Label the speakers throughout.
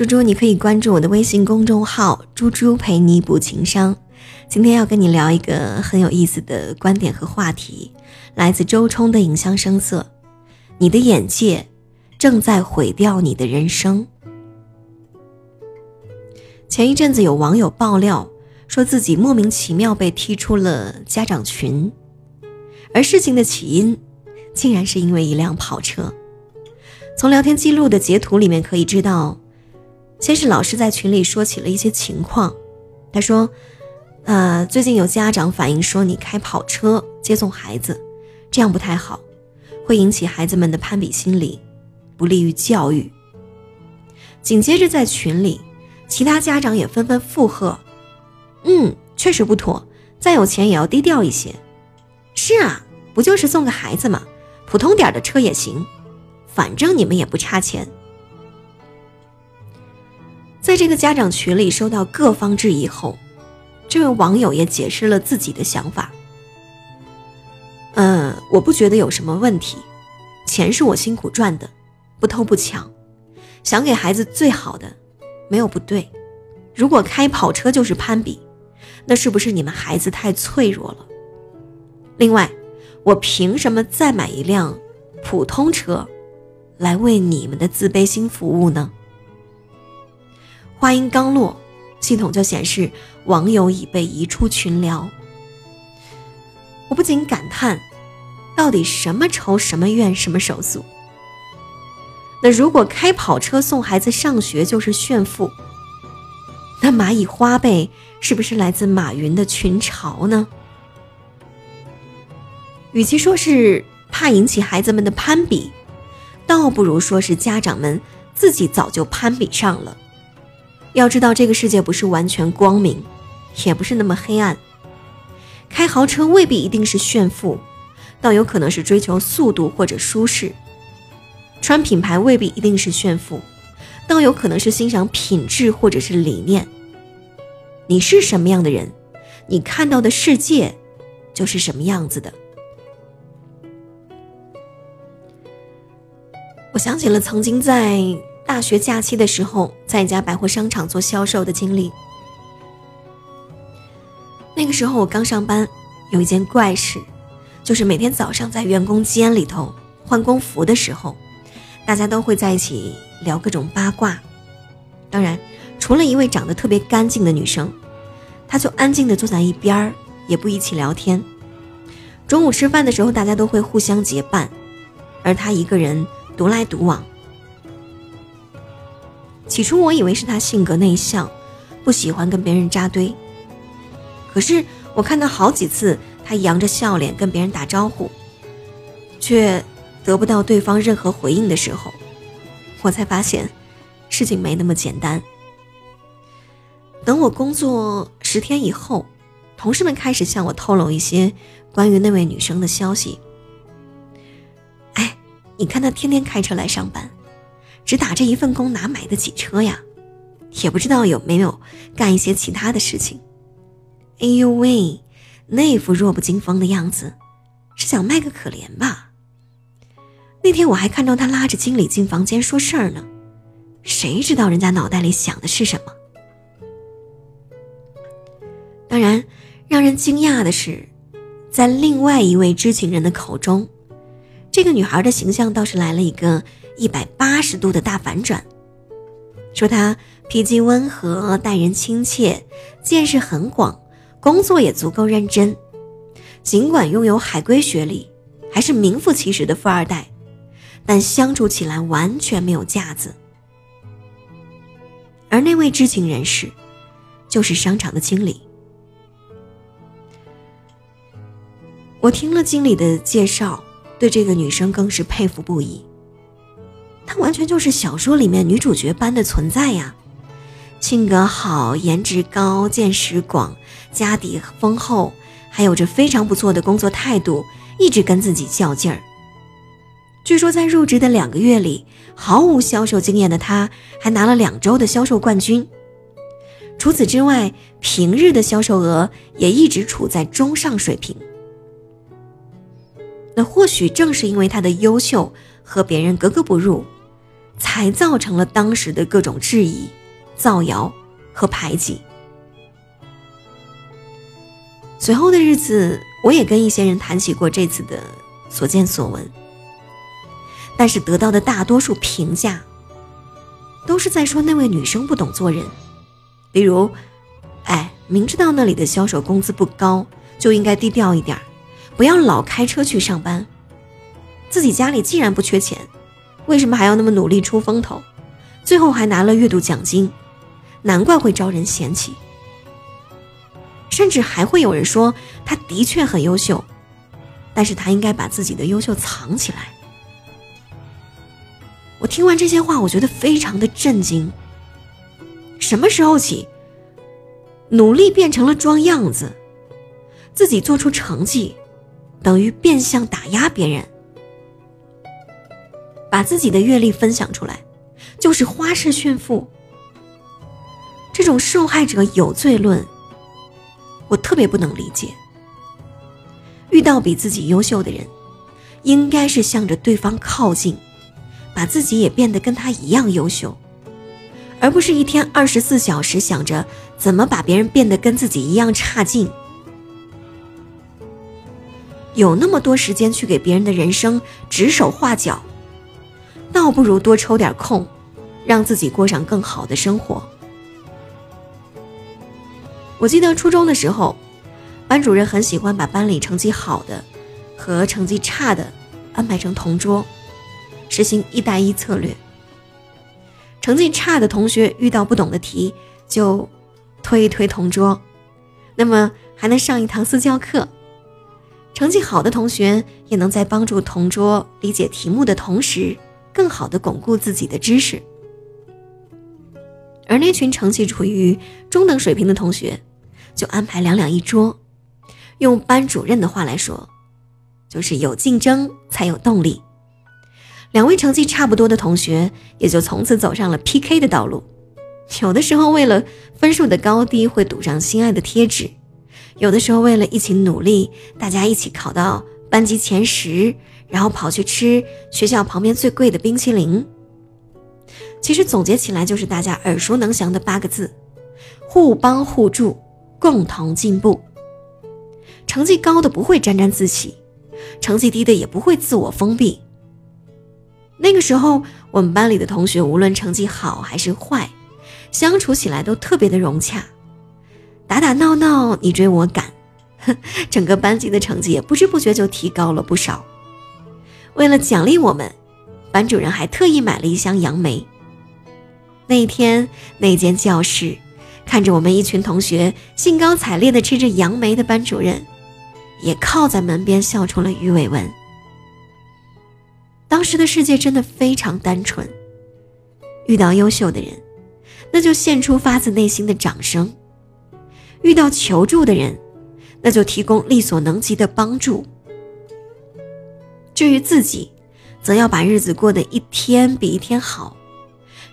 Speaker 1: 猪猪，你可以关注我的微信公众号“猪猪陪你补情商”。今天要跟你聊一个很有意思的观点和话题，来自周冲的《影像声色》。你的眼界正在毁掉你的人生。前一阵子有网友爆料，说自己莫名其妙被踢出了家长群，而事情的起因，竟然是因为一辆跑车。从聊天记录的截图里面可以知道。先是老师在群里说起了一些情况，他说：“呃，最近有家长反映说你开跑车接送孩子，这样不太好，会引起孩子们的攀比心理，不利于教育。”紧接着在群里，其他家长也纷纷附和：“嗯，确实不妥，再有钱也要低调一些。”“是啊，不就是送个孩子嘛，普通点的车也行，反正你们也不差钱。”在这个家长群里收到各方质疑后，这位网友也解释了自己的想法。嗯，我不觉得有什么问题，钱是我辛苦赚的，不偷不抢，想给孩子最好的，没有不对。如果开跑车就是攀比，那是不是你们孩子太脆弱了？另外，我凭什么再买一辆普通车，来为你们的自卑心服务呢？话音刚落，系统就显示网友已被移出群聊。我不禁感叹：到底什么仇什么怨什么手速？那如果开跑车送孩子上学就是炫富，那蚂蚁花呗是不是来自马云的群嘲呢？与其说是怕引起孩子们的攀比，倒不如说是家长们自己早就攀比上了。要知道，这个世界不是完全光明，也不是那么黑暗。开豪车未必一定是炫富，倒有可能是追求速度或者舒适；穿品牌未必一定是炫富，倒有可能是欣赏品质或者是理念。你是什么样的人，你看到的世界就是什么样子的。我想起了曾经在。大学假期的时候，在一家百货商场做销售的经历。那个时候我刚上班，有一件怪事，就是每天早上在员工间里头换工服的时候，大家都会在一起聊各种八卦。当然，除了一位长得特别干净的女生，她就安静的坐在一边儿，也不一起聊天。中午吃饭的时候，大家都会互相结伴，而她一个人独来独往。起初我以为是他性格内向，不喜欢跟别人扎堆。可是我看到好几次他扬着笑脸跟别人打招呼，却得不到对方任何回应的时候，我才发现事情没那么简单。等我工作十天以后，同事们开始向我透露一些关于那位女生的消息。哎，你看她天天开车来上班。只打这一份工哪买得起车呀？也不知道有没有干一些其他的事情。哎呦喂，那副弱不禁风的样子，是想卖个可怜吧？那天我还看到他拉着经理进房间说事儿呢，谁知道人家脑袋里想的是什么？当然，让人惊讶的是，在另外一位知情人的口中，这个女孩的形象倒是来了一个。一百八十度的大反转，说他脾气温和，待人亲切，见识很广，工作也足够认真。尽管拥有海归学历，还是名副其实的富二代，但相处起来完全没有架子。而那位知情人士，就是商场的经理。我听了经理的介绍，对这个女生更是佩服不已。她完全就是小说里面女主角般的存在呀，性格好，颜值高，见识广，家底丰厚，还有着非常不错的工作态度，一直跟自己较劲儿。据说在入职的两个月里，毫无销售经验的她还拿了两周的销售冠军。除此之外，平日的销售额也一直处在中上水平。那或许正是因为她的优秀和别人格格不入。才造成了当时的各种质疑、造谣和排挤。随后的日子，我也跟一些人谈起过这次的所见所闻，但是得到的大多数评价，都是在说那位女生不懂做人，比如，哎，明知道那里的销售工资不高，就应该低调一点，不要老开车去上班。自己家里既然不缺钱，为什么还要那么努力出风头？最后还拿了月度奖金，难怪会招人嫌弃。甚至还会有人说，他的确很优秀，但是他应该把自己的优秀藏起来。我听完这些话，我觉得非常的震惊。什么时候起，努力变成了装样子，自己做出成绩，等于变相打压别人，把自己的阅历分享出来，就是花式炫富。这种受害者有罪论。我特别不能理解，遇到比自己优秀的人，应该是向着对方靠近，把自己也变得跟他一样优秀，而不是一天二十四小时想着怎么把别人变得跟自己一样差劲。有那么多时间去给别人的人生指手画脚，倒不如多抽点空，让自己过上更好的生活。我记得初中的时候，班主任很喜欢把班里成绩好的和成绩差的安排成同桌，实行一带一策略。成绩差的同学遇到不懂的题就推一推同桌，那么还能上一堂私教课。成绩好的同学也能在帮助同桌理解题目的同时，更好的巩固自己的知识。而那群成绩处于中等水平的同学。就安排两两一桌，用班主任的话来说，就是有竞争才有动力。两位成绩差不多的同学也就从此走上了 PK 的道路。有的时候为了分数的高低会赌上心爱的贴纸，有的时候为了一起努力，大家一起考到班级前十，然后跑去吃学校旁边最贵的冰淇淋。其实总结起来就是大家耳熟能详的八个字：互帮互助。共同进步。成绩高的不会沾沾自喜，成绩低的也不会自我封闭。那个时候，我们班里的同学无论成绩好还是坏，相处起来都特别的融洽，打打闹闹，你追我赶，整个班级的成绩也不知不觉就提高了不少。为了奖励我们，班主任还特意买了一箱杨梅。那一天，那间教室。看着我们一群同学兴高采烈地吃着杨梅的班主任，也靠在门边笑出了鱼尾纹。当时的世界真的非常单纯，遇到优秀的人，那就献出发自内心的掌声；遇到求助的人，那就提供力所能及的帮助。至于自己，则要把日子过得一天比一天好，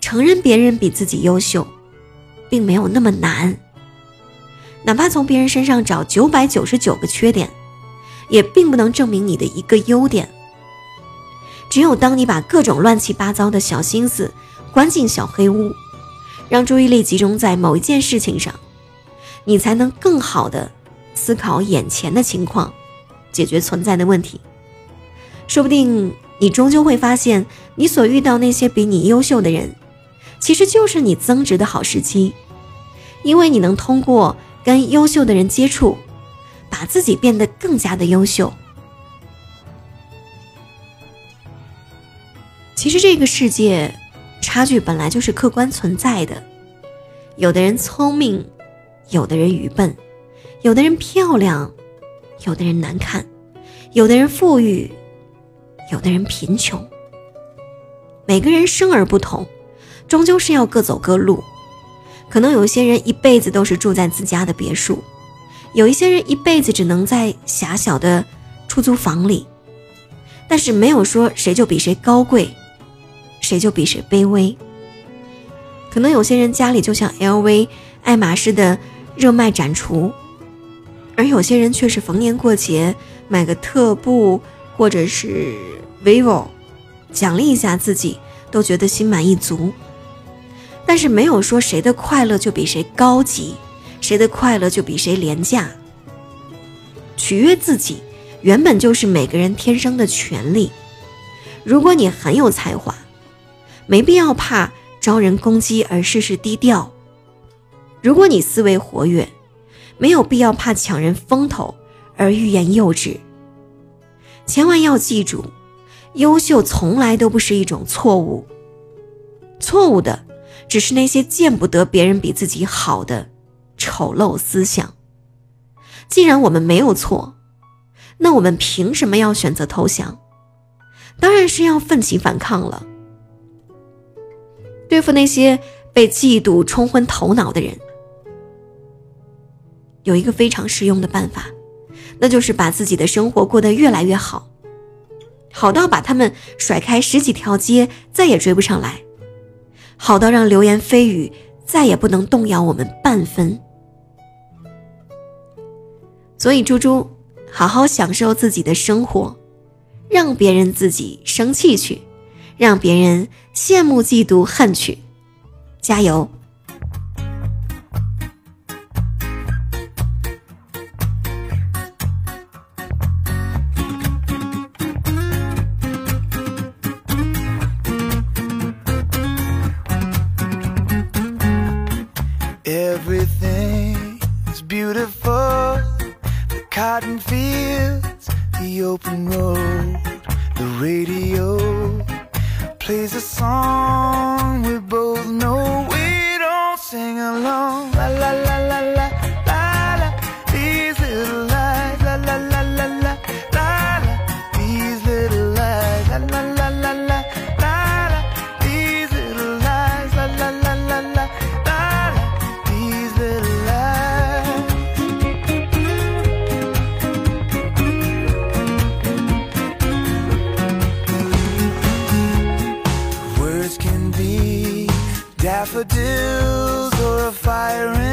Speaker 1: 承认别人比自己优秀。并没有那么难，哪怕从别人身上找九百九十九个缺点，也并不能证明你的一个优点。只有当你把各种乱七八糟的小心思关进小黑屋，让注意力集中在某一件事情上，你才能更好的思考眼前的情况，解决存在的问题。说不定你终究会发现，你所遇到那些比你优秀的人。其实就是你增值的好时机，因为你能通过跟优秀的人接触，把自己变得更加的优秀。其实这个世界差距本来就是客观存在的，有的人聪明，有的人愚笨，有的人漂亮，有的人难看，有的人富裕，有的人贫穷。每个人生而不同。终究是要各走各路，可能有些人一辈子都是住在自家的别墅，有一些人一辈子只能在狭小的出租房里，但是没有说谁就比谁高贵，谁就比谁卑微。可能有些人家里就像 LV、爱马仕的热卖展橱，而有些人却是逢年过节买个特步或者是 vivo，奖励一下自己。都觉得心满意足。但是没有说谁的快乐就比谁高级，谁的快乐就比谁廉价。取悦自己，原本就是每个人天生的权利。如果你很有才华，没必要怕招人攻击而事事低调；如果你思维活跃，没有必要怕抢人风头而欲言又止。千万要记住，优秀从来都不是一种错误，错误的只是那些见不得别人比自己好的丑陋思想。既然我们没有错，那我们凭什么要选择投降？当然是要奋起反抗了。对付那些被嫉妒冲昏头脑的人，有一个非常实用的办法，那就是把自己的生活过得越来越好，好到把他们甩开十几条街再也追不上来，好到让流言蜚语再也不能动摇我们半分。所以，猪猪，好好享受自己的生活。让别人自己生气去，让别人羡慕嫉妒恨去，加油
Speaker 2: daffodils or a fire